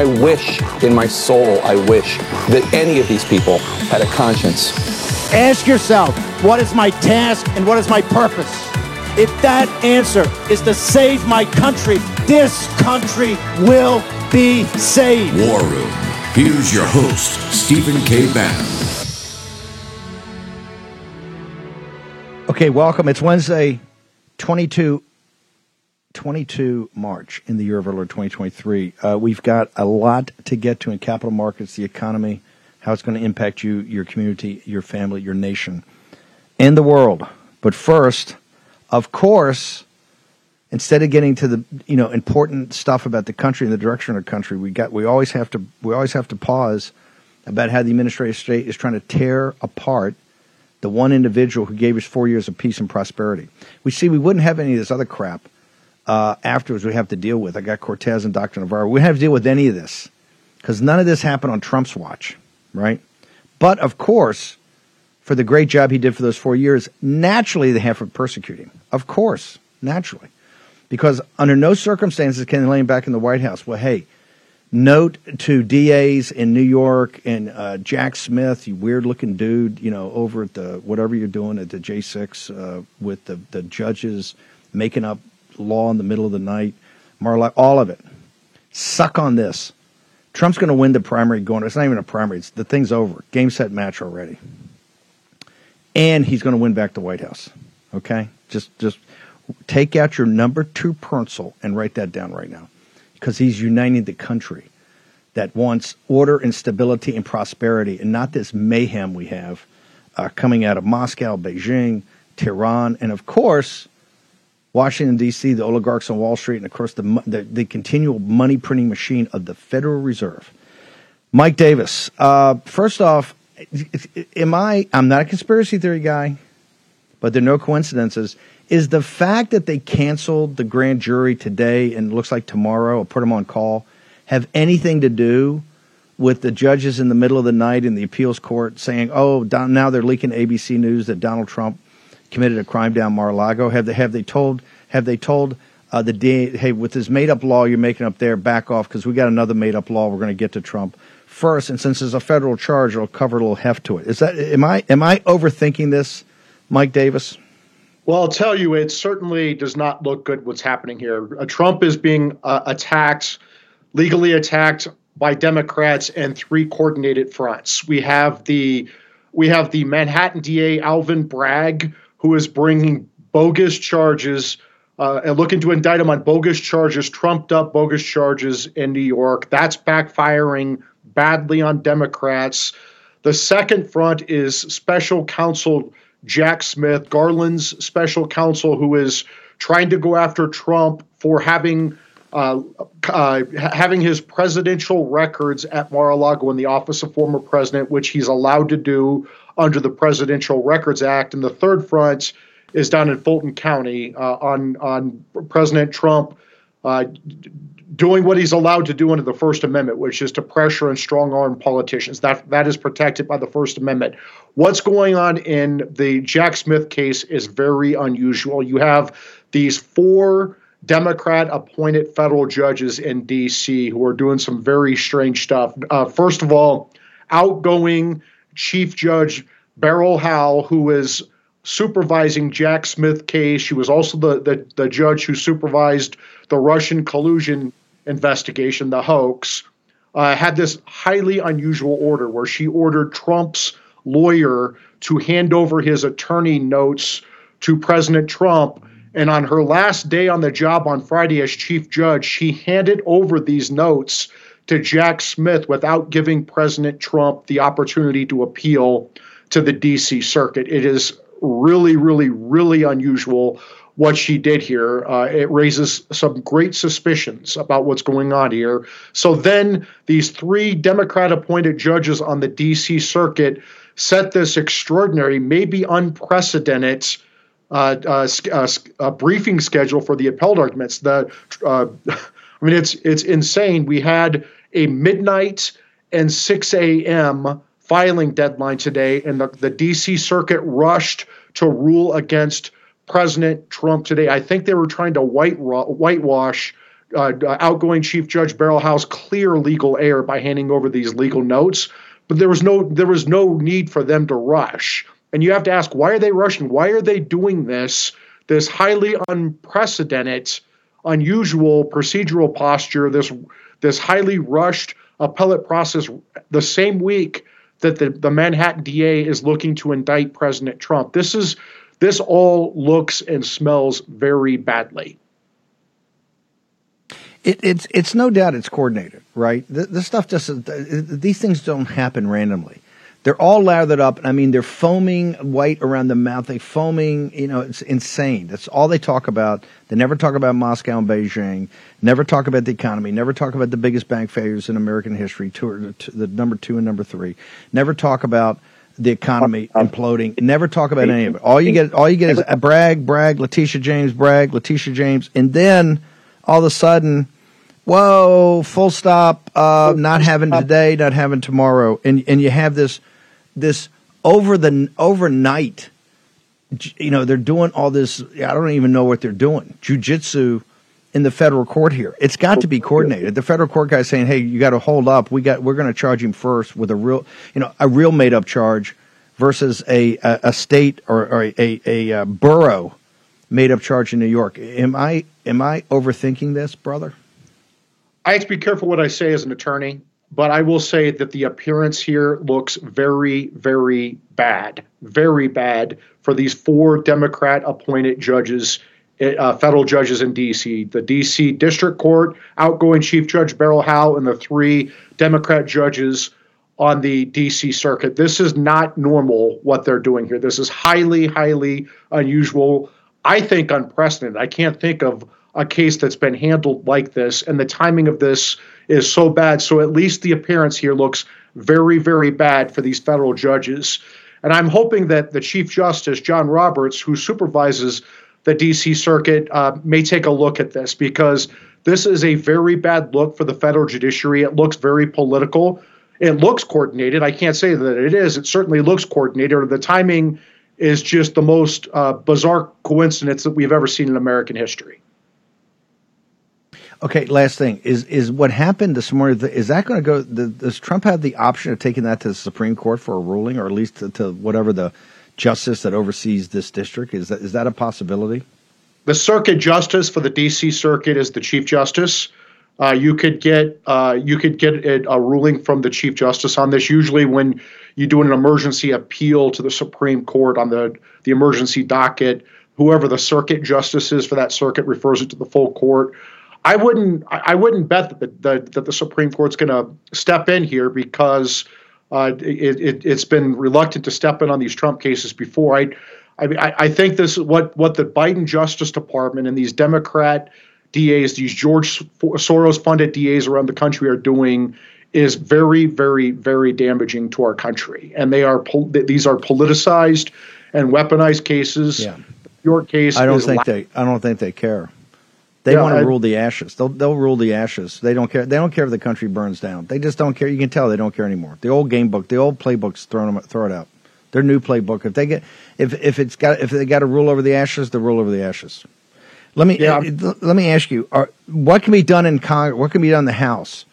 I wish in my soul, I wish that any of these people had a conscience. Ask yourself, what is my task and what is my purpose? If that answer is to save my country, this country will be saved. War Room. Here's your host, Stephen K. Bannon. Okay, welcome. It's Wednesday, 22 22 March in the year of our Lord 2023. Uh, we've got a lot to get to in capital markets, the economy, how it's going to impact you, your community, your family, your nation, and the world. But first, of course, instead of getting to the you know important stuff about the country and the direction of the country, we got we always have to we always have to pause about how the administrative state is trying to tear apart the one individual who gave us four years of peace and prosperity. We see we wouldn't have any of this other crap uh, afterwards we have to deal with. I got Cortez and Dr. Navarro. We have to deal with any of this because none of this happened on Trump's watch, right? But of course, for the great job he did for those four years, naturally they have to persecute him. Of course, naturally. Because under no circumstances can they lay him back in the White House. Well, hey, note to DAs in New York and uh, Jack Smith, you weird looking dude, you know, over at the whatever you're doing at the J6 uh, with the, the judges making up law in the middle of the night, Marla, all of it. Suck on this. Trump's going to win the primary going. It's not even a primary. It's the thing's over. Game set match already. And he's going to win back the White House. Okay? Just just take out your number 2 pencil and write that down right now. Because he's uniting the country that wants order and stability and prosperity and not this mayhem we have uh, coming out of Moscow, Beijing, Tehran, and of course, Washington, D.C., the oligarchs on Wall Street, and of course the, the, the continual money printing machine of the Federal Reserve. Mike Davis, uh, first off, am I, I'm not a conspiracy theory guy, but there are no coincidences. Is the fact that they canceled the grand jury today and looks like tomorrow or put them on call have anything to do with the judges in the middle of the night in the appeals court saying, oh, now they're leaking ABC News that Donald Trump committed a crime down Mar-a-Lago? Have they have they told have they told uh, the DA, hey, with this made up law you're making up there, back off because we got another made up law we're going to get to Trump first, and since there's a federal charge, it'll cover a little heft to it. Is that am I am I overthinking this, Mike Davis? Well, I'll tell you, it certainly does not look good what's happening here. Uh, Trump is being uh, attacked, legally attacked by Democrats and three coordinated fronts. We have the we have the Manhattan DA Alvin Bragg, who is bringing bogus charges uh, and looking to indict him on bogus charges, trumped up bogus charges in New York. That's backfiring badly on Democrats. The second front is special counsel Jack Smith, Garland's special counsel, who is trying to go after Trump for having uh, uh, having his presidential records at Mar-a-Lago in the office of former president, which he's allowed to do under the Presidential Records Act. And the third front is down in Fulton County uh, on on President Trump uh, doing what he's allowed to do under the First Amendment, which is to pressure and strong arm politicians. That that is protected by the First Amendment. What's going on in the Jack Smith case is very unusual. You have these four Democrat appointed federal judges in D.C. who are doing some very strange stuff. Uh, first of all, outgoing Chief Judge Beryl Howell, who is supervising Jack Smith case. She was also the, the, the judge who supervised the Russian collusion investigation, the hoax, uh, had this highly unusual order where she ordered Trump's lawyer to hand over his attorney notes to President Trump. And on her last day on the job on Friday as chief judge, she handed over these notes to Jack Smith without giving President Trump the opportunity to appeal to the DC circuit. It is really, really, really unusual what she did here. Uh, it raises some great suspicions about what's going on here. So then these three Democrat appointed judges on the D.C. Circuit set this extraordinary, maybe unprecedented. Uh, uh, uh, uh, briefing schedule for the appellate arguments. The, uh, I mean, it's it's insane. We had a midnight and 6 a.m. filing deadline today, and the, the D.C. Circuit rushed to rule against President Trump today. I think they were trying to white whitewash uh, outgoing Chief Judge Beryl Howell's clear legal error by handing over these legal notes. But there was no there was no need for them to rush. And you have to ask why are they rushing? Why are they doing this? This highly unprecedented, unusual procedural posture. This this highly rushed appellate process the same week that the, the Manhattan DA is looking to indict President Trump. This is this all looks and smells very badly. It, it's it's no doubt it's coordinated, right? This stuff just these things don't happen randomly. They're all lathered up. I mean, they're foaming white around the mouth. They foaming. You know, it's insane. That's all they talk about. They never talk about Moscow and Beijing. Never talk about the economy. Never talk about the biggest bank failures in American history. Two, the number two and number three. Never talk about the economy imploding. Never talk about any of it. All you get, all you get is Bragg, Bragg, Letitia James, Bragg, Letitia James, and then all of a sudden, whoa, full stop, uh, not having today, not having tomorrow, and and you have this this over the overnight. You know, they're doing all this. I don't even know what they're doing. Jujitsu in the federal court here. It's got to be coordinated. The federal court guy saying, "Hey, you got to hold up. We got we're going to charge him first with a real, you know, a real made up charge versus a a, a state or, or a, a, a uh, borough made up charge in New York." Am I am I overthinking this, brother? I have to be careful what I say as an attorney, but I will say that the appearance here looks very, very bad, very bad for these four Democrat appointed judges uh, federal judges in D.C. The D.C. District Court, outgoing Chief Judge Beryl Howell, and the three Democrat judges on the D.C. Circuit. This is not normal what they're doing here. This is highly, highly unusual. I think unprecedented. I can't think of a case that's been handled like this, and the timing of this is so bad. So at least the appearance here looks very, very bad for these federal judges. And I'm hoping that the Chief Justice, John Roberts, who supervises the DC Circuit uh, may take a look at this because this is a very bad look for the federal judiciary. It looks very political. It looks coordinated. I can't say that it is. It certainly looks coordinated. The timing is just the most uh, bizarre coincidence that we've ever seen in American history. Okay, last thing is is what happened this morning. Is that going to go? Does Trump have the option of taking that to the Supreme Court for a ruling, or at least to, to whatever the justice that oversees this district? Is that is that a possibility? The circuit justice for the D.C. Circuit is the chief justice. Uh, you could get uh, you could get a, ruling from the chief justice on this. Usually, when you do an emergency appeal to the Supreme Court on the the emergency docket, whoever the circuit justice is for that circuit refers it to the full court. I wouldn't I wouldn't bet that the, that the Supreme Court's going to step in here because uh, it, has it, been reluctant to step in on these Trump cases before. I, I, I think this what what the Biden Justice Department and these Democrat DAs, these George Soros funded DAs around the country are doing is very, very, very damaging to our country. And they are these are politicized and weaponized cases. Yeah. Your case. I don't think la- they. I don't think they care. They yeah, want to rule the ashes. They'll they'll rule the ashes. They don't care. They don't care if the country burns down. They just don't care. You can tell they don't care anymore. The old game book, the old playbooks, throw them throw it out. Their new playbook. If they get if if it's got if they got to rule over the ashes, they rule over the ashes. Let me yeah. uh, let me ask you: are, What can be done in Congress? What can be done in the House?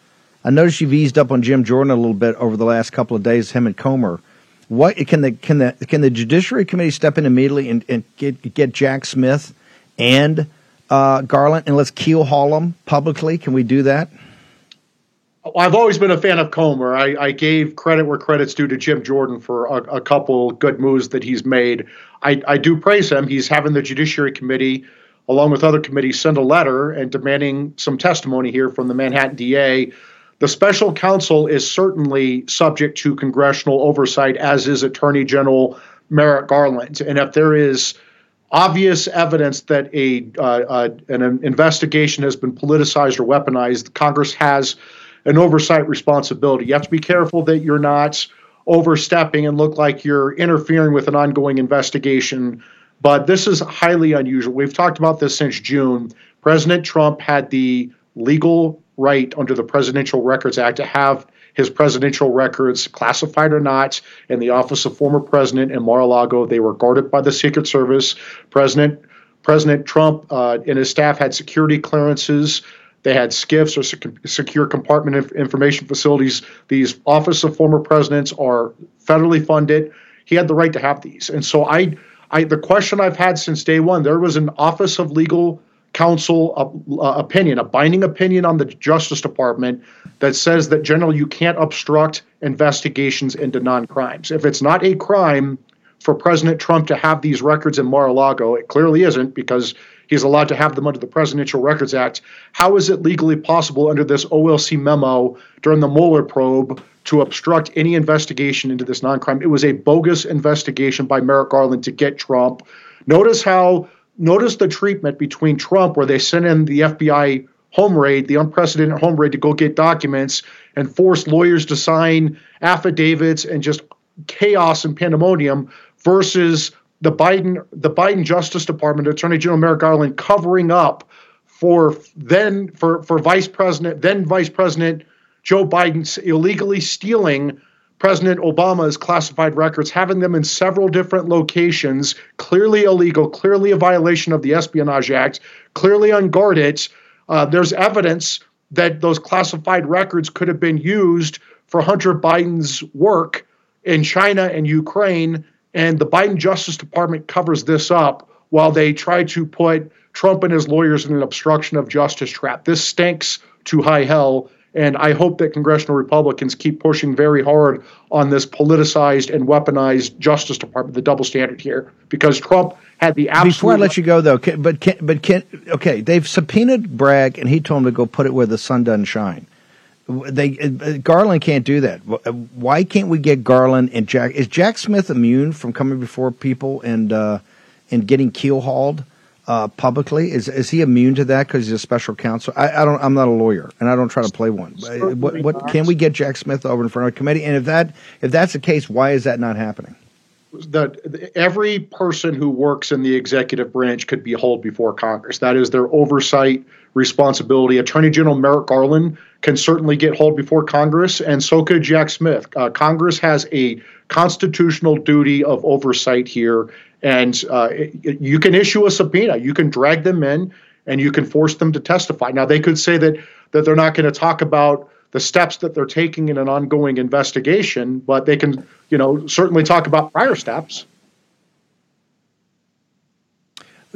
I noticed you've eased up on Jim Jordan a little bit over the last couple of days. Him and Comer. What can the can the can the Judiciary Committee step in immediately and, and get get Jack Smith and uh, Garland, and let's keel haul them publicly? Can we do that? I've always been a fan of Comer. I, I gave credit where credit's due to Jim Jordan for a, a couple good moves that he's made. I, I do praise him. He's having the Judiciary Committee, along with other committees, send a letter and demanding some testimony here from the Manhattan DA. The special counsel is certainly subject to congressional oversight, as is Attorney General Merrick Garland. And if there is obvious evidence that a uh, uh, an investigation has been politicized or weaponized, Congress has an oversight responsibility. You have to be careful that you're not overstepping and look like you're interfering with an ongoing investigation. But this is highly unusual. We've talked about this since June. President Trump had the legal right under the Presidential Records Act to have his presidential records, classified or not, in the office of former president in Mar-a-Lago. They were guarded by the Secret Service. President President Trump uh, and his staff had security clearances. They had SCIFs or secure compartment information facilities. These office of former presidents are federally funded. He had the right to have these, and so I, I the question I've had since day one. There was an Office of Legal uh, opinion, a binding opinion on the Justice Department that says that generally you can't obstruct investigations into non-crimes. If it's not a crime for President Trump to have these records in Mar-a-Lago, it clearly isn't because he's allowed to have them under the Presidential Records Act. How is it legally possible under this OLC memo during the Mueller probe to obstruct any investigation into this non-crime? It was a bogus investigation by Merrick Garland to get Trump. Notice how notice the treatment between Trump, where they sent in the FBI home raid, the unprecedented home raid to go get documents and force lawyers to sign affidavits and just chaos and pandemonium versus the Biden the Biden Justice Department Attorney General Merrick Garland covering up for then for for Vice President then Vice President Joe Biden's illegally stealing President Obama's classified records, having them in several different locations, clearly illegal, clearly a violation of the Espionage Act, clearly unguarded. Uh, there's evidence that those classified records could have been used for Hunter Biden's work in China and Ukraine. And the Biden Justice Department covers this up while they try to put Trump and his lawyers in an obstruction of justice trap. This stinks to high hell. And I hope that congressional Republicans keep pushing very hard on this politicized and weaponized Justice Department, the double standard here, because Trump had the absolute. Before I let you go, though, can, but can, but can okay, they've subpoenaed Bragg, and he told him to go put it where the sun doesn't shine. They uh, Garland can't do that. Why can't we get Garland and Jack? Is Jack Smith immune from coming before people and uh, and getting keel hauled? Uh, publicly? Is is he immune to that because he's a special counsel? I, I, don't. I'm not a lawyer, and I don't try to play one. What, what can we get Jack Smith over in front of a committee? And if that if that's the case, why is that not happening? That every person who works in the executive branch could be hauled before Congress. That is their oversight responsibility. Attorney General Merrick Garland can certainly get hauled before Congress, and so could Jack Smith. Uh, Congress has a constitutional duty of oversight here, and uh, it, you can issue a subpoena. You can drag them in, and you can force them to testify. Now they could say that that they're not going to talk about the steps that they're taking in an ongoing investigation, but they can, you know, certainly talk about prior steps.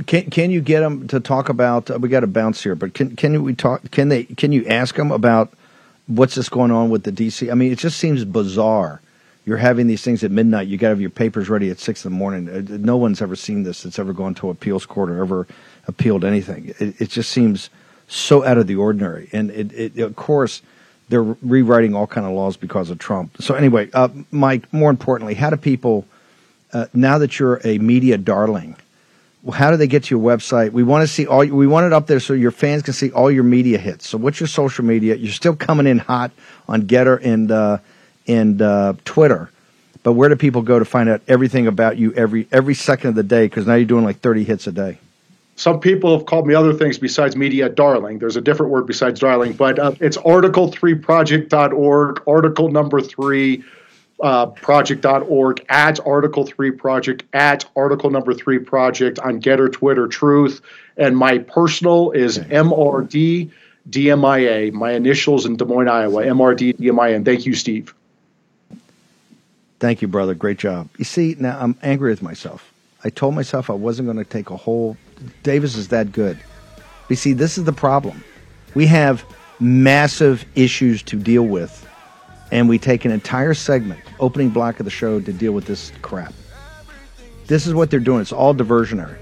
Can can you get them to talk about? Uh, we got to bounce here, but can can we talk? Can they? Can you ask them about what's this going on with the DC? I mean, it just seems bizarre you're having these things at midnight. You got to have your papers ready at six in the morning. Uh, no one's ever seen this. That's ever gone to appeals court or ever appealed anything. It, it just seems so out of the ordinary. And it, it, of course, they're rewriting all kind of laws because of Trump. So anyway, uh, Mike. More importantly, how do people uh, now that you're a media darling? How do they get to your website? We want to see all. We want it up there so your fans can see all your media hits. So what's your social media? You're still coming in hot on Gettr and. Uh, and uh, Twitter. But where do people go to find out everything about you every every second of the day? Because now you're doing like 30 hits a day. Some people have called me other things besides media darling. There's a different word besides darling, but uh, it's article3project.org, article number three uh, project.org, at article three project, at article number three project on Gettr, Twitter, Truth. And my personal is okay. MRD DMIA, my initials in Des Moines, Iowa, MRD DMIA. And thank you, Steve. Thank you, brother. Great job. You see, now I'm angry with myself. I told myself I wasn't going to take a whole. Davis is that good. You see, this is the problem. We have massive issues to deal with, and we take an entire segment, opening block of the show, to deal with this crap. This is what they're doing. It's all diversionary,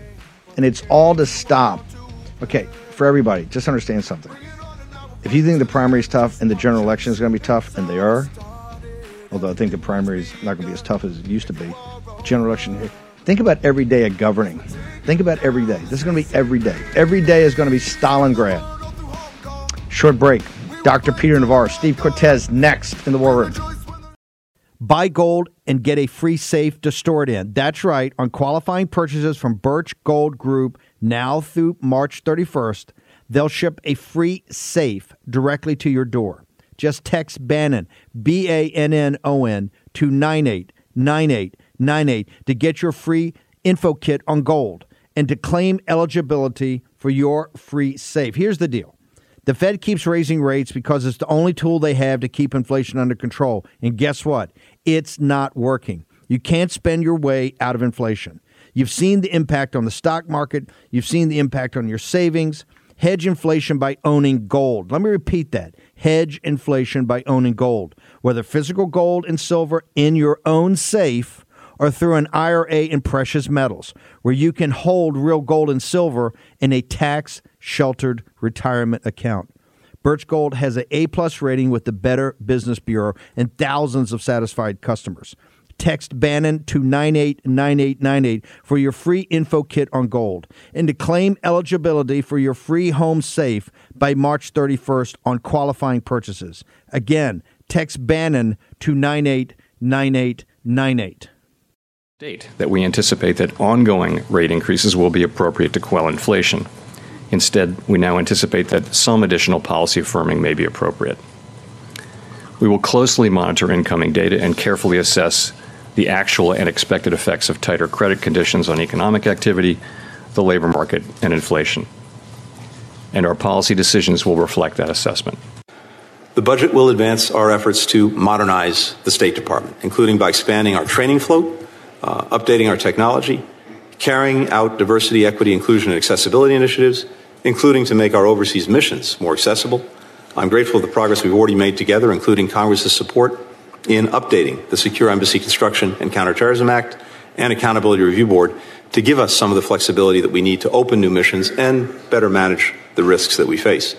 and it's all to stop. Okay, for everybody, just understand something. If you think the primary is tough and the general election is going to be tough, and they are, although I think the primary is not going to be as tough as it used to be. General election here. Think about every day of governing Think about every day. This is going to be every day. Every day is going to be Stalingrad. Short break. Dr. Peter Navarro, Steve Cortez next in the War Room. Buy gold and get a free safe to store it in. That's right. On qualifying purchases from Birch Gold Group now through March 31st, they'll ship a free safe directly to your door. Just text Bannon, B A N N O N, to 989898 to get your free info kit on gold and to claim eligibility for your free safe. Here's the deal. The Fed keeps raising rates because it's the only tool they have to keep inflation under control. And guess what? It's not working. You can't spend your way out of inflation. You've seen the impact on the stock market, you've seen the impact on your savings. Hedge inflation by owning gold. Let me repeat that. Hedge inflation by owning gold, whether physical gold and silver in your own safe or through an IRA in precious metals, where you can hold real gold and silver in a tax sheltered retirement account. Birch Gold has an A plus rating with the Better Business Bureau and thousands of satisfied customers. Text Bannon to 989898 for your free info kit on gold and to claim eligibility for your free home safe by March 31st on qualifying purchases. Again, text Bannon to 989898. Date that we anticipate that ongoing rate increases will be appropriate to quell inflation. Instead, we now anticipate that some additional policy firming may be appropriate. We will closely monitor incoming data and carefully assess the actual and expected effects of tighter credit conditions on economic activity, the labor market, and inflation. And our policy decisions will reflect that assessment. The budget will advance our efforts to modernize the State Department, including by expanding our training float, uh, updating our technology, carrying out diversity, equity, inclusion, and accessibility initiatives, including to make our overseas missions more accessible. I'm grateful for the progress we've already made together, including Congress's support in updating the Secure Embassy Construction and Counterterrorism Act and Accountability Review Board to give us some of the flexibility that we need to open new missions and better manage the risks that we face.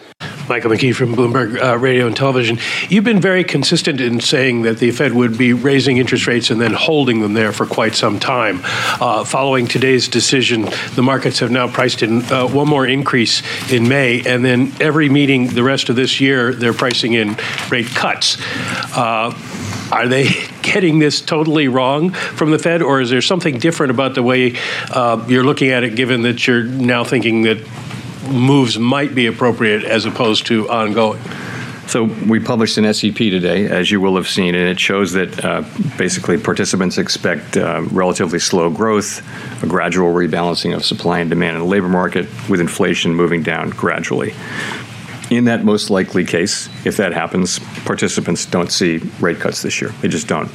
Michael McKee from Bloomberg uh, Radio and Television. You've been very consistent in saying that the Fed would be raising interest rates and then holding them there for quite some time. Uh, following today's decision, the markets have now priced in uh, one more increase in May, and then every meeting the rest of this year, they're pricing in rate cuts. Are they getting this totally wrong from the Fed, or is there something different about the way uh, you're looking at it, given that you're now thinking that moves might be appropriate as opposed to ongoing? So we published an SEP today, as you will have seen, and it shows that uh, basically participants expect uh, relatively slow growth, a gradual rebalancing of supply and demand in the labor market, with inflation moving down gradually. In that most likely case, if that happens, participants don't see rate cuts this year. They just don't.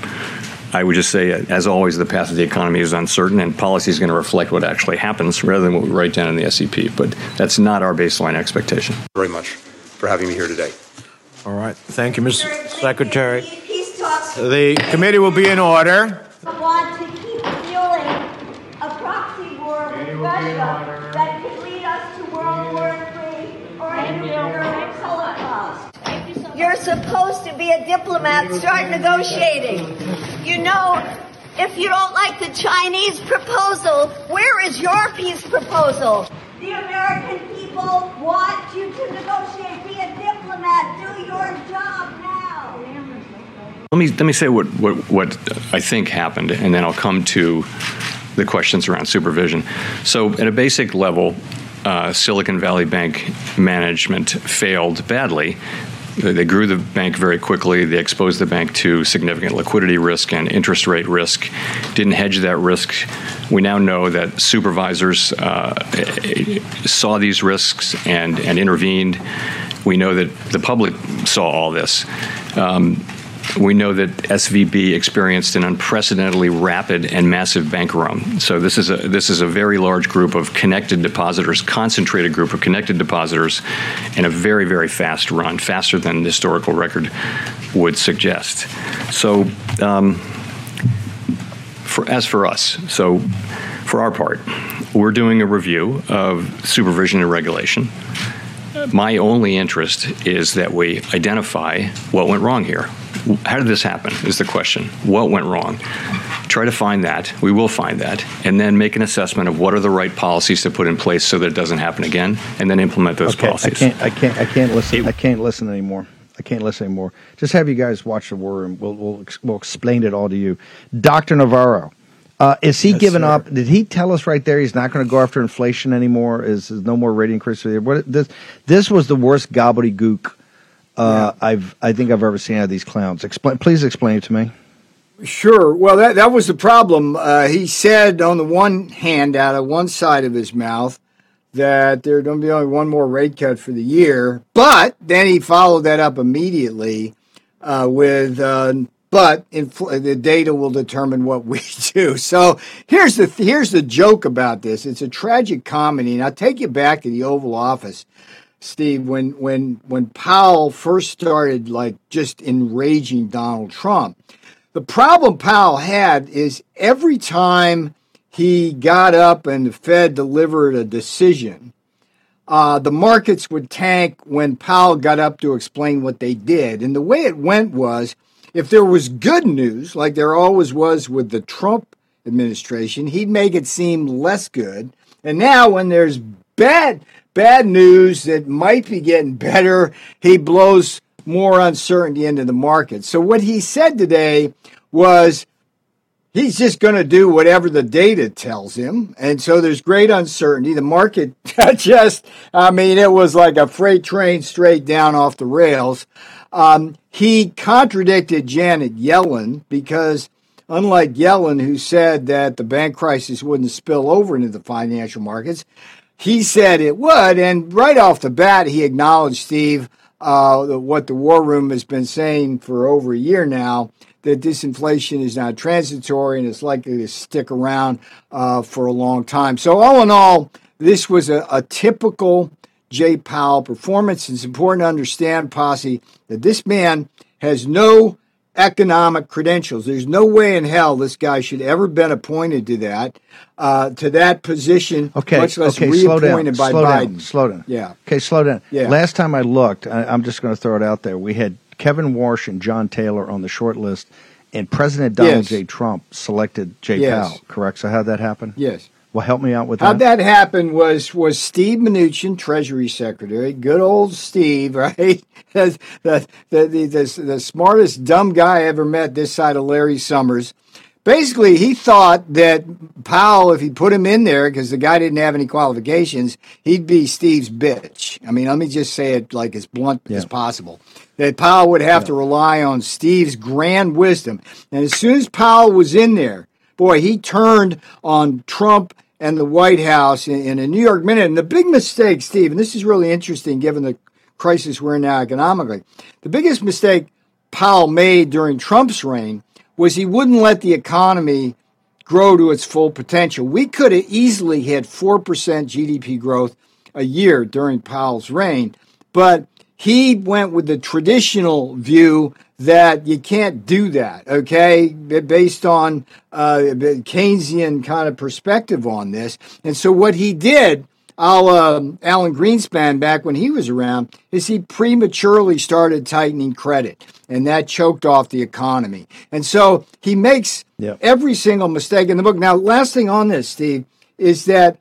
I would just say, as always, the path of the economy is uncertain, and policy is going to reflect what actually happens rather than what we write down in the SEP. But that's not our baseline expectation. Very much for having me here today. All right. Thank you, Mr. Secretary. The committee will be in order. want to keep fueling a proxy war with Russia that could lead us to World War III or a nuclear holocaust. You're supposed to be a diplomat. Start negotiating. You know, if you don't like the Chinese proposal, where is your peace proposal? The American people want you to negotiate. Be a diplomat. Do your job now. Let me let me say what, what what I think happened, and then I'll come to the questions around supervision. So, at a basic level, uh, Silicon Valley Bank management failed badly. They grew the bank very quickly. They exposed the bank to significant liquidity risk and interest rate risk. Didn't hedge that risk. We now know that supervisors uh, saw these risks and, and intervened. We know that the public saw all this. Um, we know that SVB experienced an unprecedentedly rapid and massive bank run. So this is a this is a very large group of connected depositors, concentrated group of connected depositors, in a very very fast run, faster than the historical record would suggest. So. Um, for, as for us, so for our part, we're doing a review of supervision and regulation. My only interest is that we identify what went wrong here. How did this happen? Is the question. What went wrong? try to find that. We will find that, and then make an assessment of what are the right policies to put in place so that it doesn't happen again, and then implement those okay, policies. I can't. I can't. I can't listen. I can't listen anymore. I can't listen anymore. Just have you guys watch the war room. We'll we'll, we'll explain it all to you. Doctor Navarro, uh, is he Yes, giving sir. up? Did he tell us right there he's not going to go after inflation anymore? Is, is no more rate increase? What this this was the worst gobbledygook uh, I've I think I've ever seen out of these clowns. Explain, please explain it to me. Sure. Well, that that was the problem. Uh, he said on the one hand, out of one side of his mouth, that there going to be only one more rate cut for the year, but then he followed that up immediately uh, with. Uh, but infl- the data will determine what we do. So here's the here's the joke about this. It's a tragic comedy, and I'll take you back to the Oval Office. Steve, when when when Powell first started like just enraging Donald Trump, the problem Powell had is every time he got up and the Fed delivered a decision, uh, the markets would tank when Powell got up to explain what they did. And the way it went was if there was good news, like there always was with the Trump administration, he'd make it seem less good. And now when there's bad bad news that might be getting better, he blows more uncertainty into the market. So what he said today was he's just going to do whatever the data tells him. And so there's great uncertainty. The market just, I mean, it was like a freight train straight down off the rails. Um, he contradicted Janet Yellen because, unlike Yellen, who said that the bank crisis wouldn't spill over into the financial markets, he said it would. And right off the bat, he acknowledged, Steve, uh, what the War Room has been saying for over a year now that disinflation is not transitory and it's likely to stick around uh, for a long time. So, all in all, this was a, a typical Jay Powell performance. It's important to understand, Posse, that this man has no economic credentials. There's no way in hell this guy should ever been appointed to that uh, to that position, Okay, much less okay, reappointed by slow Biden. down, slow down. Yeah. Okay, slow down. Yeah. Last time I looked, I, I'm just going to throw it out there. We had Kevin Warsh and John Taylor on the short list, and President Donald Yes. J. Trump selected Jay Yes. Powell. Correct. So how'd that happen? Yes. Well, help me out with that. How that. happened was was Steve Mnuchin, Treasury Secretary, good old Steve, right? the, the, the, the, the, smartest dumb guy I ever met this side of Larry Summers. Basically, he thought that Powell, if he put him in there, because the guy didn't have any qualifications, he'd be Steve's bitch. I mean, let me just say it like as blunt as possible. That Powell would have to rely on Steve's grand wisdom. And as soon as Powell was in there, boy, he turned on Trump and the White House in, a New York minute. And the big mistake, Steve, and this is really interesting given the crisis we're in now economically, the biggest mistake Powell made during Trump's reign was he wouldn't let the economy grow to its full potential. We could have easily hit 4% GDP growth a year during Powell's reign, but he went with the traditional view that you can't do that, okay, based on uh, Keynesian kind of perspective on this. And so what he did, I'll, um, Alan Greenspan back when he was around, is he prematurely started tightening credit, and that choked off the economy. And so he makes Yep. every single mistake in the book. Now, last thing on this, Steve, is that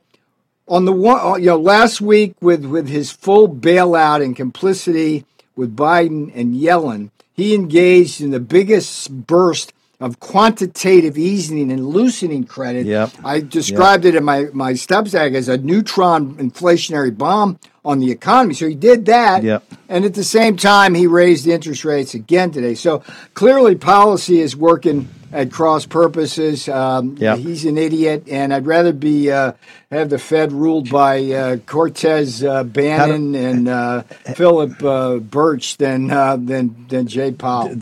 on the one, you know, last week with with his full bailout and complicity with Biden and Yellen, he engaged in the biggest burst of quantitative easing and loosening credit. Yep. I described it in my my Substack as a neutron inflationary bomb on the economy. So he did that. Yep. And at the same time, he raised interest rates again today. So clearly, policy is working at cross purposes. Um, Yep. He's an idiot, and I'd rather be uh, have the Fed ruled by uh, Cortez uh, Bannon and uh, Philip uh, Birch than uh, than than Jay Powell.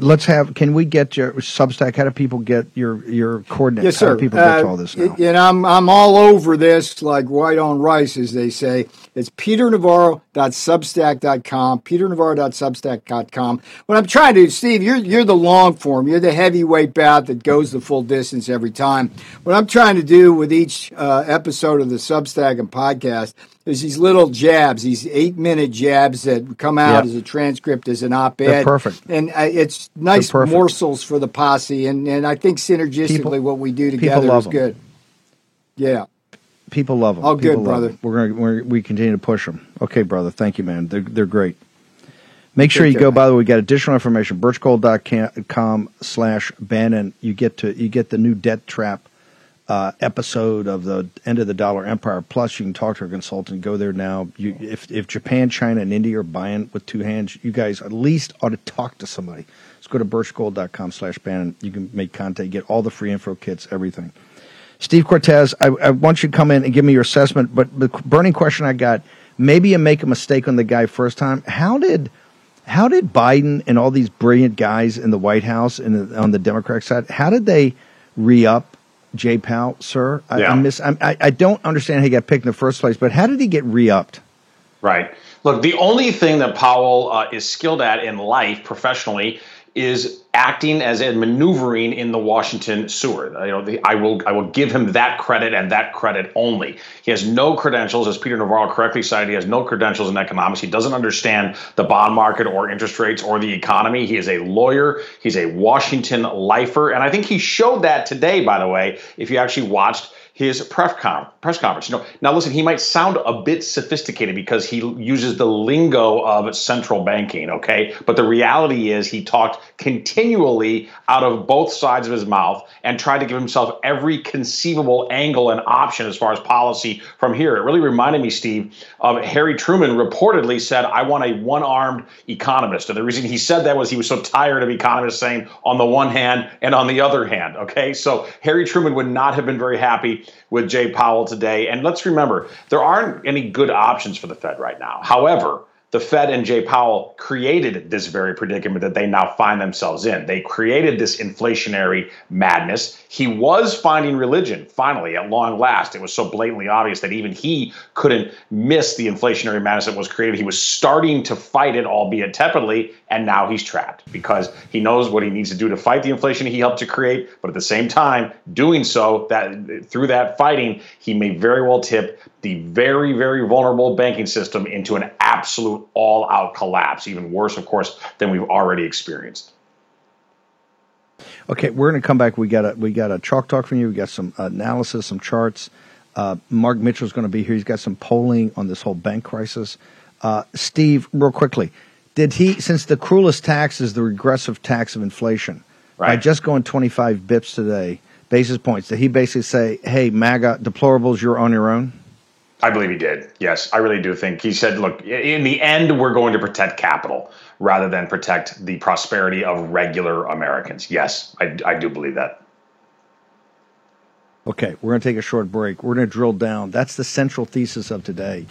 Let's have. Can we get your Substack? How do people get your your coordinates? Yes, sir. How do people get Uh, all this now? And I'm I'm all over this, like white on rice, as they say. It's peternavarro.substack.com, peternavarro.substack.com. What I'm trying to do, Steve, you're, you're the long form. You're the heavyweight bat that goes the full distance every time. What I'm trying to do with each uh, episode of the Substack and podcast is these little jabs, these eight minute jabs that come out Yep. as a transcript, as an op ed. perfect. And uh, it's nice morsels for the posse. And, and I think synergistically People- what we do together is 'em. good. Yeah. People love them. Oh, good, brother. love brother. 'em. We're gonna we're, we continue to push them. Okay, brother. Thank you, man. They're they're great. Make sure Take you care, go. By the way, we got additional information. Birchgold.com slash Bannon. You get to you get the new debt trap uh, episode of the end of the dollar empire. Plus, you can talk to a consultant. Go there now. You, if if Japan, China, and India are buying with two hands, you guys at least ought to talk to somebody. Let's go to birchgold.com slash Bannon. You can make contact, get all the free info kits, everything. Steve Cortez, I, I want you to come in and give me your assessment. But the burning question I got: maybe you make a mistake on the guy first time. How did how did Biden and all these brilliant guys in the White House and on the Democratic side, how did they re up Jay Powell, sir? I, Yeah. I miss. I, I I don't understand how he got picked in the first place, but how did he get re upped? Right. Look, the only thing that Powell uh, is skilled at in life professionally is acting as and maneuvering in the Washington sewer. You know, the, I will I will give him that credit and that credit only. He has no credentials, as Peter Navarro correctly cited. He has no credentials in economics. He doesn't understand the bond market or interest rates or the economy. He is a lawyer. He's a Washington lifer, and I think he showed that today. By the way, if you actually watched his press, conference. You know, now listen, he might sound a bit sophisticated because he uses the lingo of central banking, okay? But the reality is he talked continually out of both sides of his mouth and tried to give himself every conceivable angle and option as far as policy from here. It really reminded me, Steve, of Harry Truman reportedly said, I want a one-armed economist. And the reason he said that was he was so tired of economists saying on the one hand and on the other hand, okay? So Harry Truman would not have been very happy with Jay Powell today. And let's remember, there aren't any good options for the Fed right now. However, the Fed and Jay Powell created this very predicament that they now find themselves in. They created this inflationary madness. He was finding religion, finally, at long last. It was so blatantly obvious that even he couldn't miss the inflationary madness that was created. He was starting to fight it, albeit tepidly, and now he's trapped because he knows what he needs to do to fight the inflation he helped to create. But at the same time, doing so, that through that fighting, he may very well tip the very, very vulnerable banking system into an absolute all out collapse, even worse, of course, than we've already experienced. Okay, we're going to come back. We got a we got a chalk talk from you. We got some analysis, some charts. Uh, Mark Mitchell's going to be here. He's got some polling on this whole bank crisis. Uh, Steve, real quickly, did he since the cruelest tax is the regressive tax of inflation? right. By just going 25 bips today, basis points, did he basically say, "Hey, MAGA deplorables, you're on your own"? I believe he did. Yes, I really do think he said, look, in the end, we're going to protect capital rather than protect the prosperity of regular Americans. Yes, I, I do believe that. Okay, we're going to take a short break. We're going to drill down. That's the central thesis of today.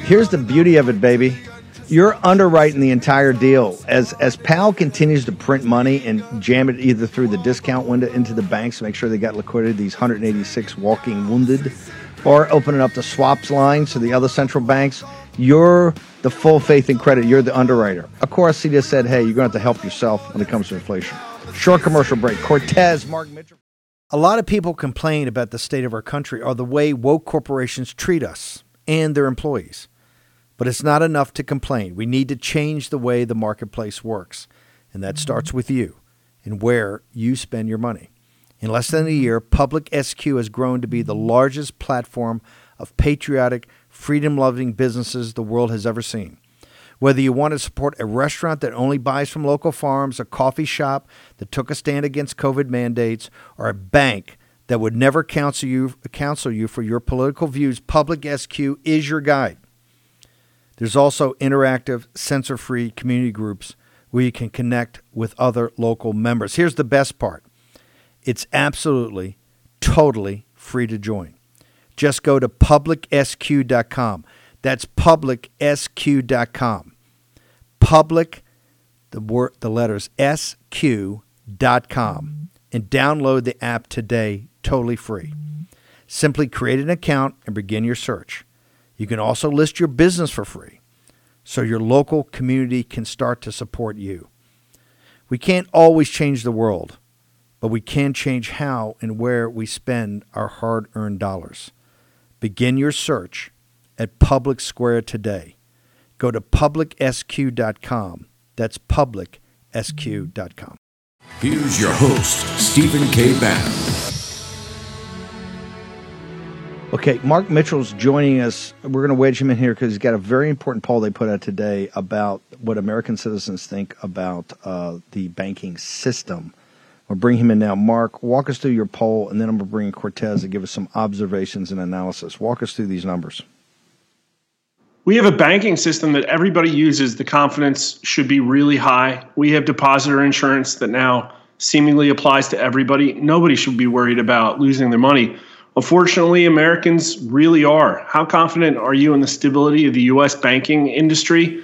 Here's the beauty of it, baby. You're underwriting the entire deal. As as Powell continues to print money and jam it either through the discount window into the banks to make sure they got liquidity, these 186 walking wounded, or opening up the swaps line to the other central banks, you're the full faith and credit. You're the underwriter. Of course, he just said, hey, you're going to have to help yourself when it comes to inflation. Short commercial break. Cortez, Mark Mitchell. A lot of people complain about the state of our country or the way woke corporations treat us and their employees. But it's not enough to complain. We need to change the way the marketplace works. And that mm-hmm. starts with you and where you spend your money. In less than a year, Public SQ has grown to be the mm-hmm. largest platform of patriotic, freedom loving businesses the world has ever seen. Whether you want to support a restaurant that only buys from local farms, a coffee shop that took a stand against COVID mandates, or a bank that would never counsel you, counsel you for your political views, Public SQ is your guide. There's also interactive, censor free community groups where you can connect with other local members. Here's the best part it's absolutely, totally free to join. Just go to publicsq.com. That's publicsq.com. Public, the word, the letters sq.com, and download the app today, totally free. Simply create an account and begin your search. You can also list your business for free so your local community can start to support you. We can't always change the world, but we can change how and where we spend our hard earned dollars. Begin your search at Public Square today. Go to publicsq.com. That's publicsq.com. Here's your host, Stephen K. Bannon. Okay, Mark Mitchell's joining us. We're going to wedge him in here because he's got a very important poll they put out today about what American citizens think about uh, the banking system. We'll bring him in now. Mark, walk us through your poll, and then I'm going to bring Cortez to give us some observations and analysis. Walk us through these numbers. We have a banking system that everybody uses. The confidence should be really high. We have depositor insurance that now seemingly applies to everybody. Nobody should be worried about losing their money. Unfortunately, Americans really are. How confident are you in the stability of the U.S. banking industry?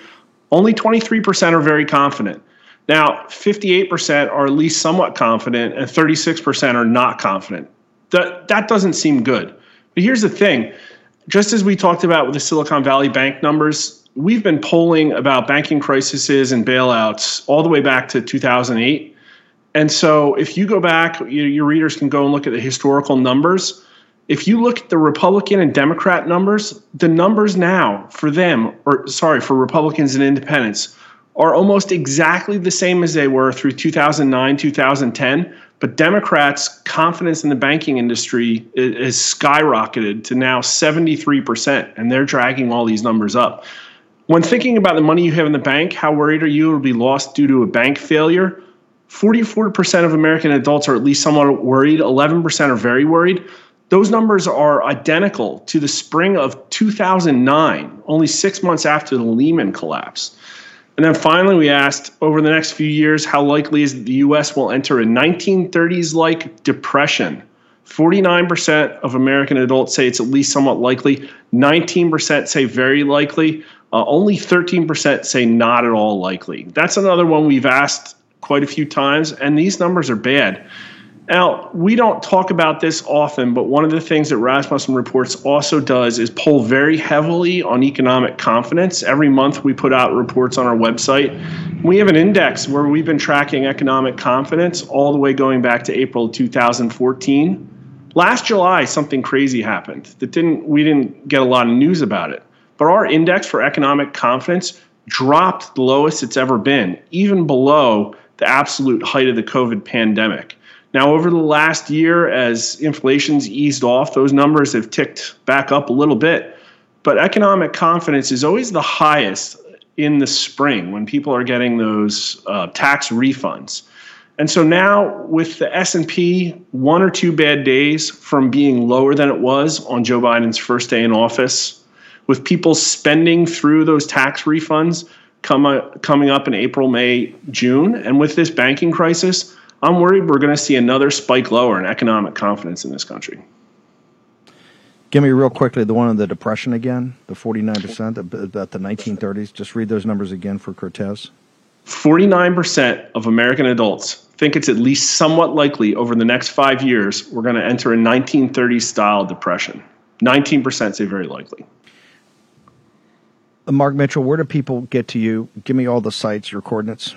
Only 23% are very confident. Now, 58% are at least somewhat confident, and 36% are not confident. That, that doesn't seem good. But here's the thing just as we talked about with the Silicon Valley Bank numbers, we've been polling about banking crises and bailouts all the way back to 2008. And so if you go back, you, your readers can go and look at the historical numbers if you look at the Republican and Democrat numbers, the numbers now for them, or sorry, for Republicans and independents, are almost exactly the same as they were through 2009, 2010. But Democrats' confidence in the banking industry has skyrocketed to now 73%, and they're dragging all these numbers up. When thinking about the money you have in the bank, how worried are you it will be lost due to a bank failure? 44% of American adults are at least somewhat worried, 11% are very worried. Those numbers are identical to the spring of 2009, only six months after the Lehman collapse. And then finally, we asked over the next few years, how likely is the US will enter a 1930s like depression? 49% of American adults say it's at least somewhat likely, 19% say very likely, uh, only 13% say not at all likely. That's another one we've asked quite a few times, and these numbers are bad. Now, we don't talk about this often, but one of the things that Rasmussen Reports also does is pull very heavily on economic confidence. Every month we put out reports on our website. We have an index where we've been tracking economic confidence all the way going back to April 2014. Last July, something crazy happened that didn't we didn't get a lot of news about it. But our index for economic confidence dropped the lowest it's ever been, even below the absolute height of the COVID pandemic. Now, over the last year, as inflation's eased off, those numbers have ticked back up a little bit. But economic confidence is always the highest in the spring when people are getting those uh, tax refunds. And so now with the S&P one or two bad days from being lower than it was on Joe Biden's first day in office, with people spending through those tax refunds come, uh, coming up in April, May, June, and with this banking crisis, I'm worried we're going to see another spike lower in economic confidence in this country. Give me real quickly the one on the depression again, the 49% about the 1930s. Just read those numbers again for Cortes. 49% of American adults think it's at least somewhat likely over the next five years we're going to enter a 1930s style depression. 19% say very likely. Mark Mitchell, where do people get to you? Give me all the sites, your coordinates.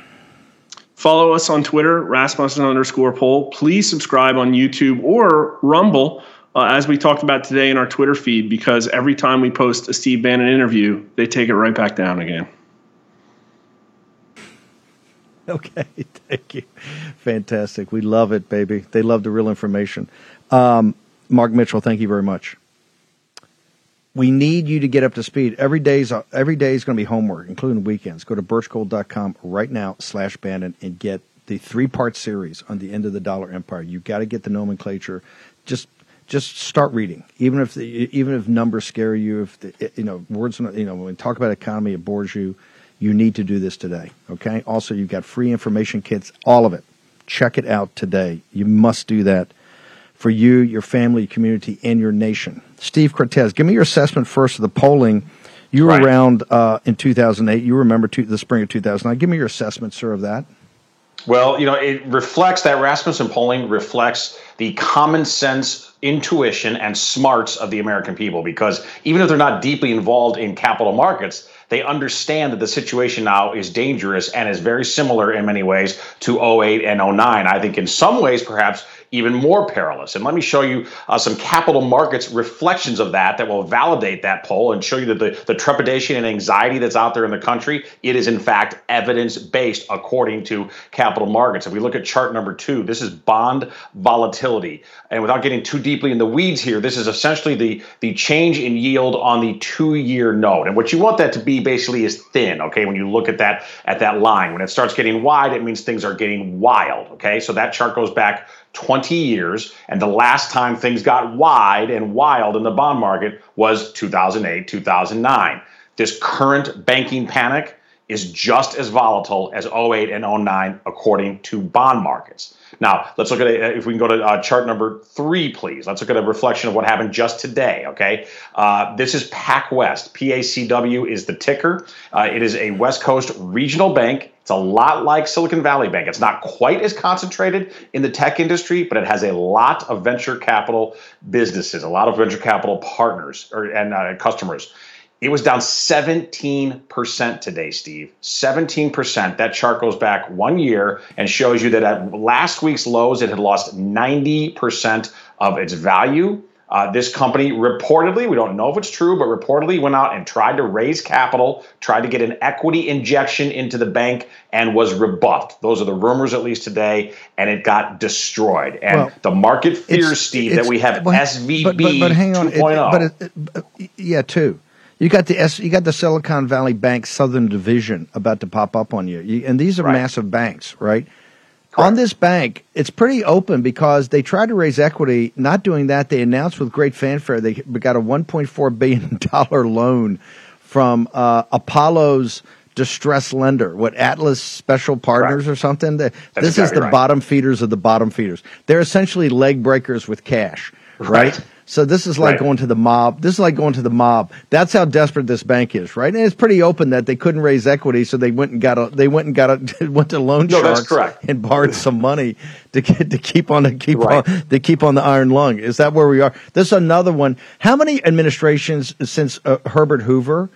Follow us on Twitter, Rasmussen underscore poll. Please subscribe on YouTube or Rumble, uh, as we talked about today in our Twitter feed, because every time we post a Steve Bannon interview, they take it right back down again. Okay, thank you. Fantastic. We love it, baby. They love the real information. Um, Mark Mitchell, thank you very much we need you to get up to speed. Every day's every day is going to be homework, including weekends. Go to birchgold.com right now slash Bannon and get the three part series on the end of the dollar empire. You've got to get the nomenclature. Just just start reading, even if the, even if numbers scare you. If the, you know words, you know when we talk about economy, it bores you. You need to do this today. Okay. Also, you've got free information kits, all of it. Check it out today. You must do that for you, your family, community, and your nation. Steve Cortes, give me your assessment first of the polling. You were right. around uh, in 2008. You remember two, the spring of 2009. Give me your assessment, sir, of that. Well, you know, it reflects that Rasmussen polling reflects the common sense intuition and smarts of the American people because even if they're not deeply involved in capital markets, they understand that the situation now is dangerous and is very similar in many ways to 08 and 09. I think in some ways, perhaps even more perilous. And let me show you uh, some capital markets reflections of that that will validate that poll and show you that the, the trepidation and anxiety that's out there in the country, it is in fact evidence based according to capital markets. If we look at chart number two, this is bond volatility. And without getting too deeply in the weeds here, this is essentially the, the change in yield on the two year note. And what you want that to be basically is thin, okay? When you look at that at that line, when it starts getting wide, it means things are getting wild, okay? So that chart goes back 20 years. And the last time things got wide and wild in the bond market was 2008, 2009. This current banking panic is just as volatile as 08 and 09, according to bond markets. Now, let's look at it. If we can go to uh, chart number three, please. Let's look at a reflection of what happened just today. Okay. Uh, this is PacWest. PACW is the ticker. Uh, it is a West Coast regional bank. It's a lot like Silicon Valley Bank. It's not quite as concentrated in the tech industry, but it has a lot of venture capital businesses, a lot of venture capital partners or, and uh, customers. It was down 17% today, Steve. 17%. That chart goes back one year and shows you that at last week's lows, it had lost 90% of its value. Uh, this company reportedly, we don't know if it's true, but reportedly went out and tried to raise capital, tried to get an equity injection into the bank, and was rebuffed. Those are the rumors, at least today, and it got destroyed. And well, the market fears, Steve, that we have well, SVB but, but, but hang on, 2.0. It, but it, yeah, two. You got the S, you got the Silicon Valley Bank Southern Division about to pop up on you, you and these are right. massive banks, right? Correct. On this bank, it's pretty open because they tried to raise equity. Not doing that, they announced with great fanfare they got a 1.4 billion dollar loan from uh, Apollo's distress lender, what Atlas Special Partners right. or something. this is the right. bottom feeders of the bottom feeders. They're essentially leg breakers with cash, right? right? So this is like right. going to the mob. This is like going to the mob. That's how desperate this bank is, right? And it's pretty open that they couldn't raise equity, so they went and got a. They went and got a. went to loan no, sharks and borrowed some money to get to keep on to keep right. on to keep on the iron lung. Is that where we are? This is another one. How many administrations since uh, Herbert Hoover?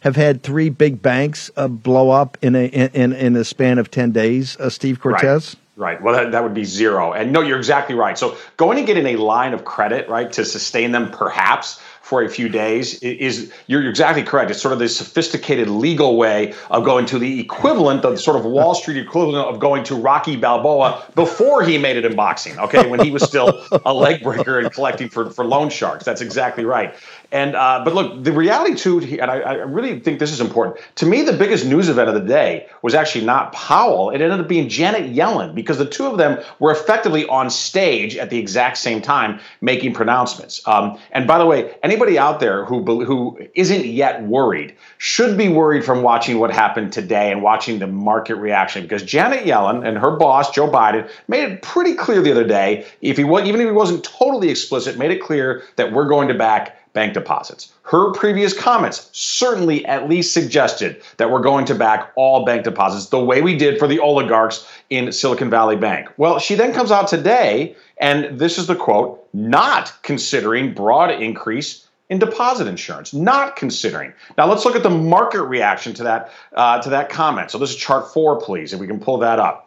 have had three big banks uh, blow up in a in in a span of ten days. Uh, Steve Cortes. Right. Right. Well, that, that would be zero. And no, you're exactly right. So going and getting a line of credit, right, to sustain them perhaps for a few days is you're exactly correct. It's sort of this sophisticated legal way of going to the equivalent, the sort of Wall Street equivalent of going to Rocky Balboa before he made it in boxing. Okay, when he was still a leg breaker and collecting for for loan sharks. That's exactly right. And uh, but look, the reality too, and I, I, really think this is important. To me, the biggest news event of the day was actually not Powell. It ended up being Janet Yellen because the two of them were effectively on stage at the exact same time making pronouncements. Um, and by the way, anybody out there who who isn't yet worried should be worried from watching what happened today and watching the market reaction because Janet Yellen and her boss Joe Biden made it pretty clear the other day. If he even if he wasn't totally explicit, made it clear that we're going to back bank deposits. Her previous comments certainly at least suggested that we're going to back all bank deposits the way we did for the oligarchs in Silicon Valley Bank. Well, she then comes out today, and this is the quote not considering broad increase in deposit insurance, not considering. Now let's look at the market reaction to that uh, to that comment. So this is chart four, please, if we can pull that up.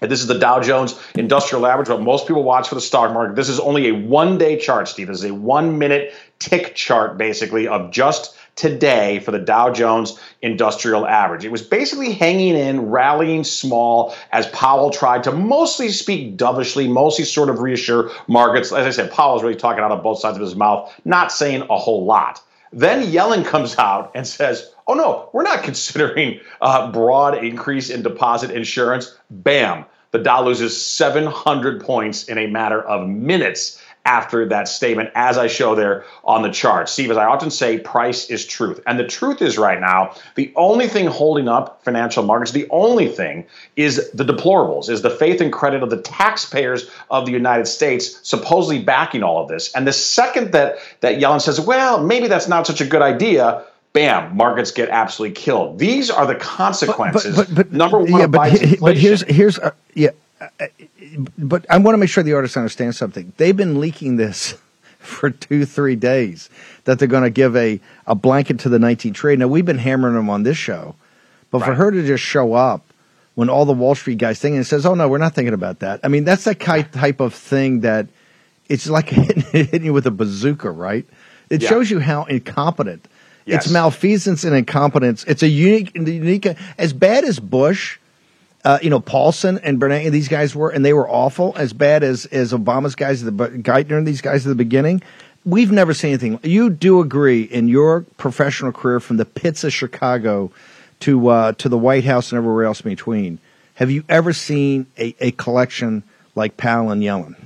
And this is the Dow Jones Industrial Average, what most people watch for the stock market. This is only a one day chart, Steve. This is a one minute tick chart, basically, of just today for the Dow Jones Industrial Average. It was basically hanging in, rallying small as Powell tried to mostly speak dovishly, mostly sort of reassure markets. As I said, Powell's really talking out of both sides of his mouth, not saying a whole lot. Then Yellen comes out and says, oh no, we're not considering a broad increase in deposit insurance. Bam, the Dow loses 700 points in a matter of minutes after that statement, as I show there on the chart. Steve, as I often say, price is truth. And the truth is right now, the only thing holding up financial markets, the only thing is the deplorables, is the faith and credit of the taxpayers of the United States supposedly backing all of this. And the second that, that Yellen says, well, maybe that's not such a good idea, bam, markets get absolutely killed. These are the consequences. But, but, but Number one, yeah, but, he- but here's here's uh, yeah, uh, but I want to make sure the artists understand something. They've been leaking this for two three days that they're going to give a a blanket to the 19 trade. Now we've been hammering them on this show, but for her to just show up when all the Wall Street guys thinking and says, "Oh no, we're not thinking about that." I mean, that's ki- type of thing that it's like hitting, hitting you with a bazooka, right? It Yeah. shows you how incompetent. Yes. It's malfeasance and incompetence. It's a unique, unique, as bad as Bush, uh, you know, Paulson and Bernanke, these guys were, and they were awful. As bad as as Obama's guys, the Geithner and these guys at the beginning. We've never seen anything. You do agree in your professional career from the pits of Chicago to uh, to the White House and everywhere else in between. Have you ever seen a, a collection like Powell and Yellen?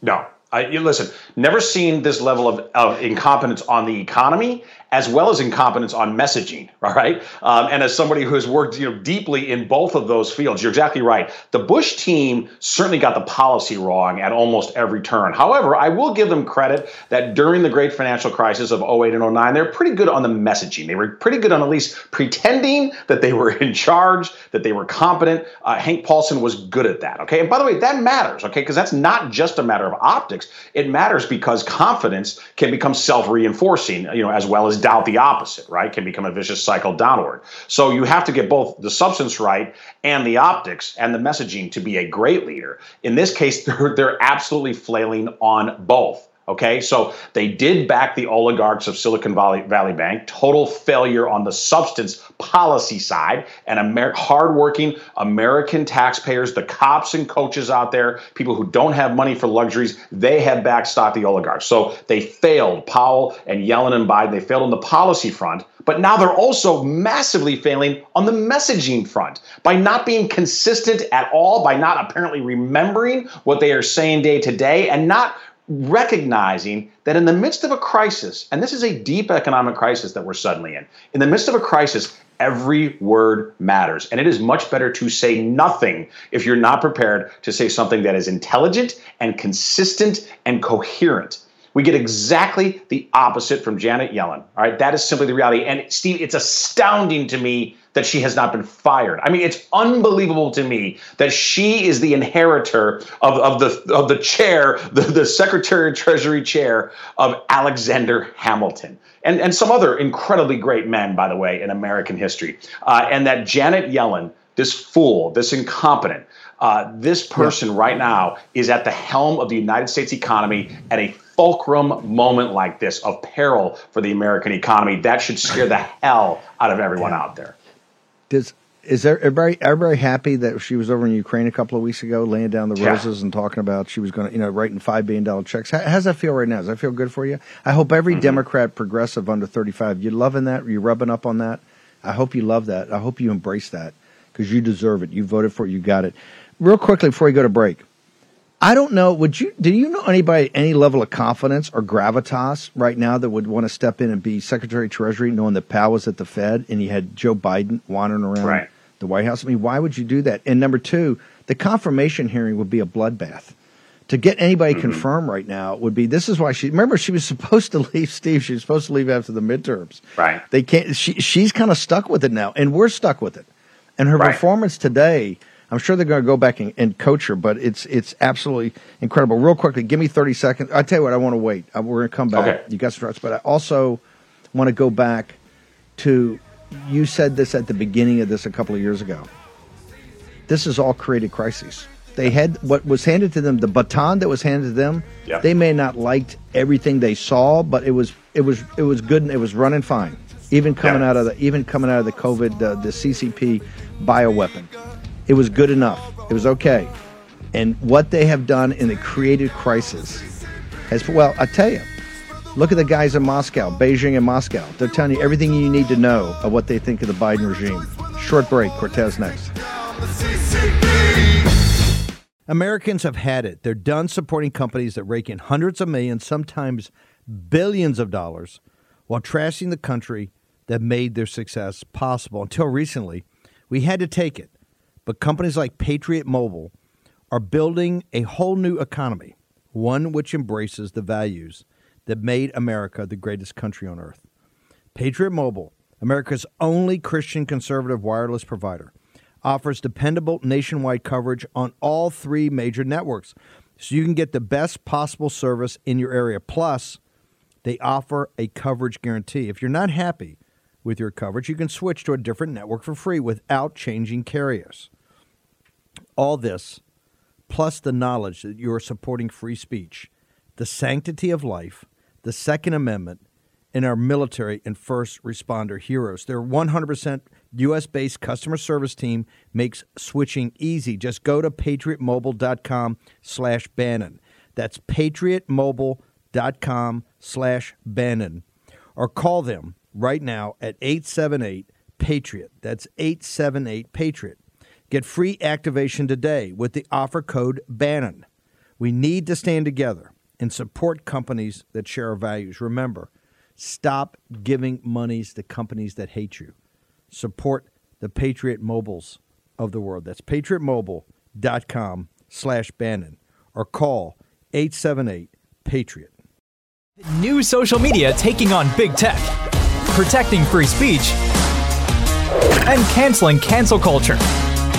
No. I, you listen, never seen this level of, of incompetence on the economy as well as incompetence on messaging, all right? Um, and as somebody who has worked you know, deeply in both of those fields, you're exactly right. The Bush team certainly got the policy wrong at almost every turn. However, I will give them credit that during the great financial crisis of 08 and 09, they're pretty good on the messaging. They were pretty good on at least pretending that they were in charge, that they were competent. Uh, Hank Paulson was good at that, okay? And by the way, that matters, okay? Because that's not just a matter of optics. It matters because confidence can become self-reinforcing, you know, as well as doubt the opposite, right? Can become a vicious cycle downward. So you have to get both the substance right and the optics and the messaging to be a great leader. In this case, they're, they're absolutely flailing on both. Okay, so they did back the oligarchs of Silicon Valley, Valley Bank. Total failure on the substance policy side, and Amer- hardworking American taxpayers, the cops and coaches out there, people who don't have money for luxuries, they have backstopped the oligarchs. So they failed. Powell and Yellen and Biden, they failed on the policy front. But now they're also massively failing on the messaging front by not being consistent at all, by not apparently remembering what they are saying day to day, and not recognizing that in the midst of a crisis, and this is a deep economic crisis that we're suddenly in, in the midst of a crisis, every word matters. And it is much better to say nothing if you're not prepared to say something that is intelligent and consistent and coherent. We get exactly the opposite from Janet Yellen. All right, that is simply the reality. And Steve, it's astounding to me that she has not been fired. I mean, it's unbelievable to me that she is the inheritor of, of the of the chair, the, the Secretary of Treasury chair of Alexander Hamilton. And, and some other incredibly great men, by the way, in American history. Uh, and that Janet Yellen, this fool, this incompetent, uh, this person right now is at the helm of the United States economy at a fulcrum moment like this of peril for the American economy. That should scare the hell out of everyone out there. Does is there everybody everybody happy that she was over in Ukraine a couple of weeks ago, laying down the Yeah. roses and talking about she was going to, you know, writing five billion dollar checks? How, how's that feel right now? Does that feel good for you? I hope every Mm-hmm. Democrat progressive under thirty five, you're loving that? You're rubbing up on that? I hope you love that. I hope you embrace that because you deserve it. You voted for it. You got it. Real quickly before we go to break, I don't know. Would you? Do you know anybody any level of confidence or gravitas right now that would want to step in and be Secretary of Treasury, knowing that Powell was at the Fed and you had Joe Biden wandering around Right. the White House? I mean, why would you do that? And number two, the confirmation hearing would be a bloodbath. To get anybody Mm-hmm. confirmed right now would be this is why she remember she was supposed to leave Steve she was supposed to leave after the midterms Right. they can't she she's kind of stuck with it now and we're stuck with it and her Right. performance today I'm sure they're going to go back and, and coach her, but it's it's absolutely incredible. Real quickly, give me 30 seconds. I tell you what, I want to wait. Uh, We're going to come back. Okay. You got some thoughts, but I also want to go back to you said this at the beginning of this a couple of years ago. This is all created crises. They had what was handed to them, the baton that was handed to them. Yeah. They may not liked everything they saw, but it was it was it was good and it was running fine. Even coming Yeah. out of the even coming out of the COVID, the, the CCP bioweapon, it was good enough. It was okay. And what they have done in the created crisis has well, I tell you, look at the guys in Moscow, Beijing and Moscow. They're telling you everything you need to know of what they think of the Biden regime. Short break. Cortes next. Americans have had it. They're done supporting companies that rake in hundreds of millions, sometimes billions of dollars, while trashing the country that made their success possible. Until recently, we had to take it. But companies like Patriot Mobile are building a whole new economy, one which embraces the values that made America the greatest country on earth. Patriot Mobile America's only Christian conservative wireless provider, offers dependable nationwide coverage on all three major networks so you can get the best possible service in your area. Plus, they offer a coverage guarantee. If you're not happy with your coverage, you can switch to a different network for free without changing carriers. All this, plus the knowledge that you are supporting free speech, the sanctity of life, the Second Amendment, and our military and first responder heroes. Their 100% U.S. based customer service team makes switching easy. Just go to patriotmobile.com slash Bannon. That's patriotmobile.com slash Bannon. Or call them right now at 878 Patriot. That's 878 Patriot. Get free activation today with the offer code Bannon. We need to stand together and support companies that share our values. Remember, stop giving monies to companies that hate you. Support the Patriot Mobiles of the world. That's patriotmobile.com slash Bannon or call 878 Patriot. New social media taking on big tech, protecting free speech, and canceling cancel culture.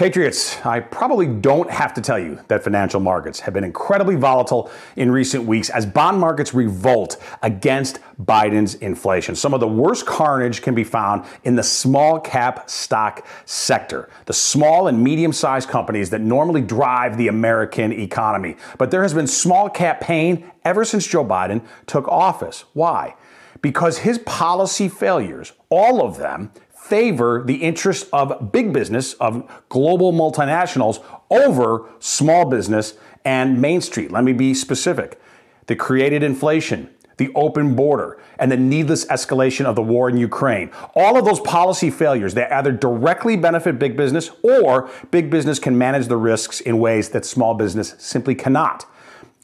Patriots, I probably don't have to tell you that financial markets have been incredibly volatile in recent weeks as bond markets revolt against Biden's inflation. Some of the worst carnage can be found in the small cap stock sector, the small and medium sized companies that normally drive the American economy. But there has been small cap pain ever since Joe Biden took office. Why? Because his policy failures, all of them, favor the interests of big business, of global multinationals, over small business and Main Street. Let me be specific. The created inflation, the open border, and the needless escalation of the war in Ukraine. All of those policy failures, that either directly benefit big business or big business can manage the risks in ways that small business simply cannot.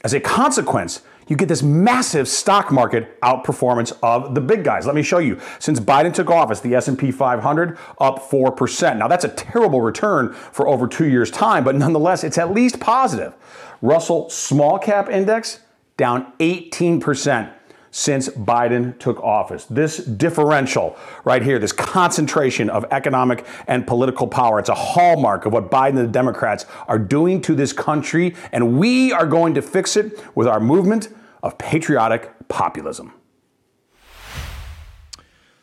As a consequence, you get this massive stock market outperformance of the big guys. Let me show you. Since Biden took office, the S&P 500 up 4%. Now that's a terrible return for over 2 years time, but nonetheless, it's at least positive. Russell Small Cap Index down 18% since Biden took office. This differential right here, this concentration of economic and political power, it's a hallmark of what Biden and the Democrats are doing to this country, and we are going to fix it with our movement of patriotic populism.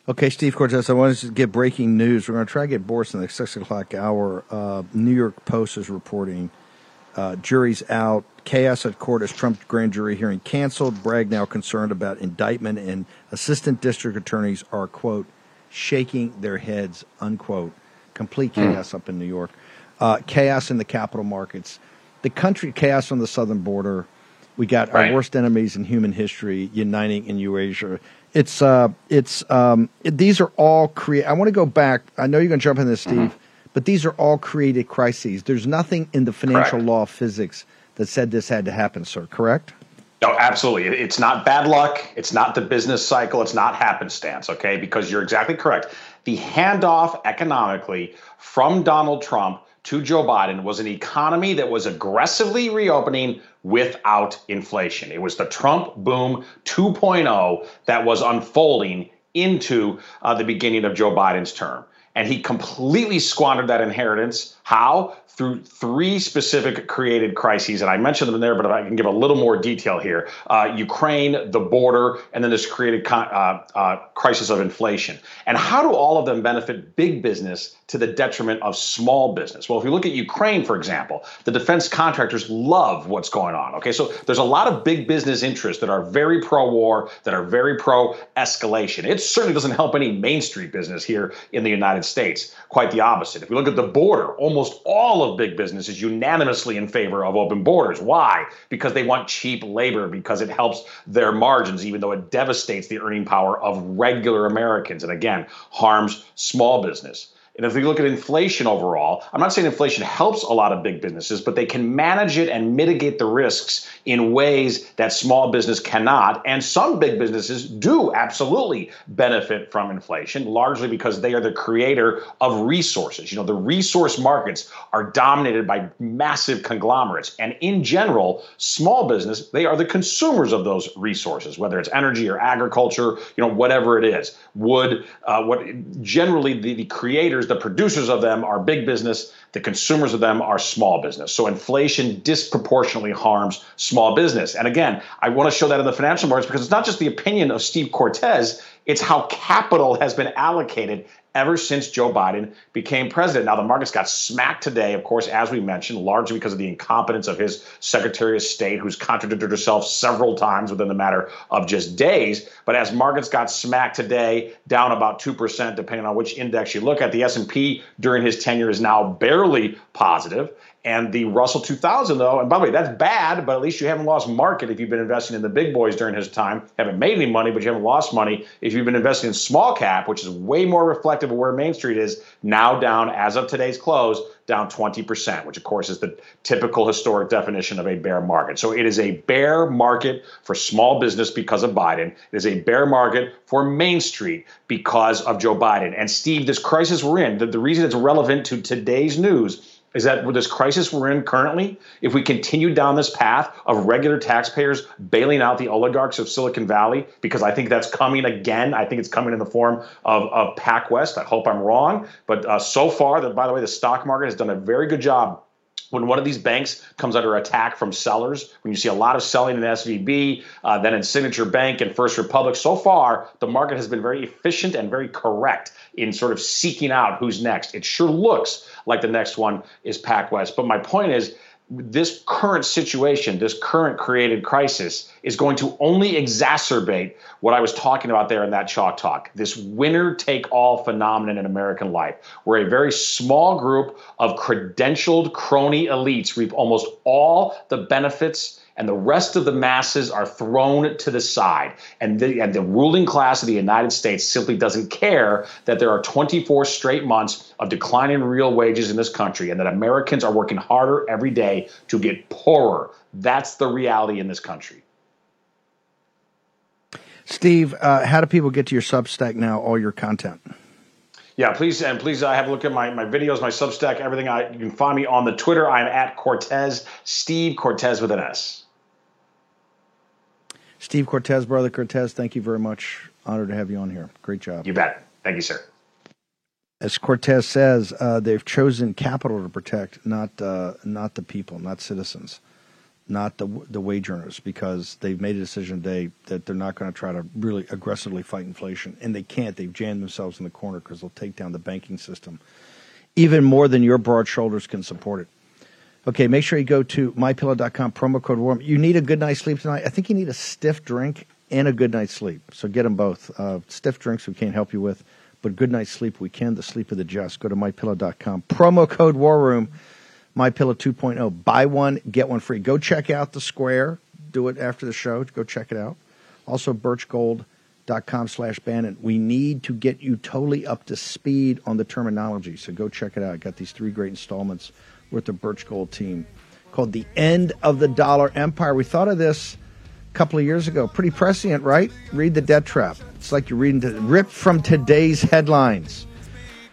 Okay, Steve Cortes, I wanted to get breaking news. We're going to try to get Boris in the 6 o'clock hour. Uh, New York Post is reporting uh, jury's out. Chaos at court as Trump grand jury hearing canceled. Bragg now concerned about indictment, and assistant district attorneys are, quote, shaking their heads, unquote. Complete hmm. chaos mm. up in New York. Uh, chaos in the capital markets. The country, chaos on the southern border. We got right. our worst enemies in human history uniting in Eurasia. It's uh, it's um, it, these are all create. I want to go back. I know you're going to jump in this, Steve, mm-hmm. But these are all created crises. There's nothing in the financial correct. law of physics that said this had to happen, sir. Correct? No, absolutely. It's not bad luck. It's not the business cycle. It's not happenstance. Okay, because you're exactly correct. The handoff economically from Donald Trump to Joe Biden was an economy that was aggressively reopening without inflation. It was the Trump boom 2.0 that was unfolding into uh, the beginning of Joe Biden's term. And he completely squandered that inheritance. How? Through three specific created crises, and I mentioned them there, but if I can give a little more detail here uh, Ukraine, the border, and then this created con- uh, uh, crisis of inflation. And how do all of them benefit big business to the detriment of small business? Well, if you look at Ukraine, for example, the defense contractors love what's going on. Okay, so there's a lot of big business interests that are very pro war, that are very pro escalation. It certainly doesn't help any Main Street business here in the United States. Quite the opposite. If we look at the border, almost all of big business is unanimously in favor of open borders. Why? Because they want cheap labor, because it helps their margins, even though it devastates the earning power of regular Americans and again harms small business. And if we look at inflation overall, I'm not saying inflation helps a lot of big businesses, but they can manage it and mitigate the risks in ways that small business cannot. And some big businesses do absolutely benefit from inflation, largely because they are the creator of resources. You know, the resource markets are dominated by massive conglomerates. And in general, small business, they are the consumers of those resources, whether it's energy or agriculture, you know, whatever it is, wood, uh, what generally the, the creators, the producers of them are big business, the consumers of them are small business. So inflation disproportionately harms small business. And again, I want to show that in the financial markets because it's not just the opinion of Steve Cortes, it's how capital has been allocated ever since Joe Biden became president. Now, the markets got smacked today, of course, as we mentioned, largely because of the incompetence of his Secretary of State, who's contradicted herself several times within the matter of just days. But as markets got smacked today, down about 2%, depending on which index you look at, the S&P during his tenure is now barely positive. And the Russell 2000, though, and by the way, that's bad, but at least you haven't lost market if you've been investing in the big boys during his time. Haven't made any money, but you haven't lost money if you've been investing in small cap, which is way more reflective of where Main Street is, now down, as of today's close, down 20%, which of course is the typical historic definition of a bear market. So it is a bear market for small business because of Biden. It is a bear market for Main Street because of Joe Biden. And Steve, this crisis we're in, the, the reason it's relevant to today's news is that with this crisis we're in currently, if we continue down this path of regular taxpayers bailing out the oligarchs of Silicon Valley, because I think that's coming again. I think it's coming in the form of, of PacWest. I hope I'm wrong. But uh, so far, that by the way, the stock market has done a very good job when one of these banks comes under attack from sellers, when you see a lot of selling in SVB, uh, then in Signature Bank and First Republic, so far the market has been very efficient and very correct in sort of seeking out who's next. It sure looks like the next one is PacWest. But my point is, this current situation, this current created crisis, is going to only exacerbate what I was talking about there in that chalk talk. This winner take all phenomenon in American life, where a very small group of credentialed crony elites reap almost all the benefits and the rest of the masses are thrown to the side. And the, and the ruling class of the United States simply doesn't care that there are 24 straight months of declining real wages in this country and that Americans are working harder every day to get poorer. That's the reality in this country. Steve, uh, how do people get to your Substack now, all your content? Yeah, please and please uh, have a look at my, my videos, my Substack, everything. I, you can find me on the Twitter. I'm at Cortes Steve Cortes with an S. Steve Cortes, brother Cortes, thank you very much. Honored to have you on here. Great job. You bet. Thank you, sir. As Cortes says, uh, they've chosen capital to protect, not uh, not the people, not citizens, not the the wage earners, because they've made a decision today that they're not going to try to really aggressively fight inflation, and they can't. They've jammed themselves in the corner because they'll take down the banking system even more than your broad shoulders can support it. Okay, make sure you go to mypillow.com, promo code warm. You need a good night's sleep tonight. I think you need a stiff drink and a good night's sleep. So get them both. Uh, stiff drinks we can't help you with, but good night's sleep we can, the sleep of the just. Go to mypillow.com, promo code war room, mypillow 2.0. Buy one, get one free. Go check out the square. Do it after the show. Go check it out. Also, birchgold.com slash Bannon. We need to get you totally up to speed on the terminology. So go check it out. I got these three great installments with the Birch Gold team called The End of the Dollar Empire. We thought of this a couple of years ago. Pretty prescient, right? Read The Debt Trap. It's like you're reading, the, ripped from today's headlines.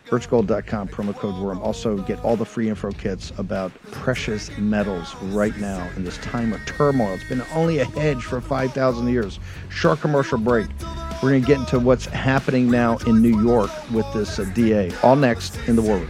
Birchgold.com, promo code WORM. Also, get all the free info kits about precious metals right now in this time of turmoil. It's been only a hedge for 5,000 years. Short commercial break. We're going to get into what's happening now in New York with this uh, DA. All next in the War Room.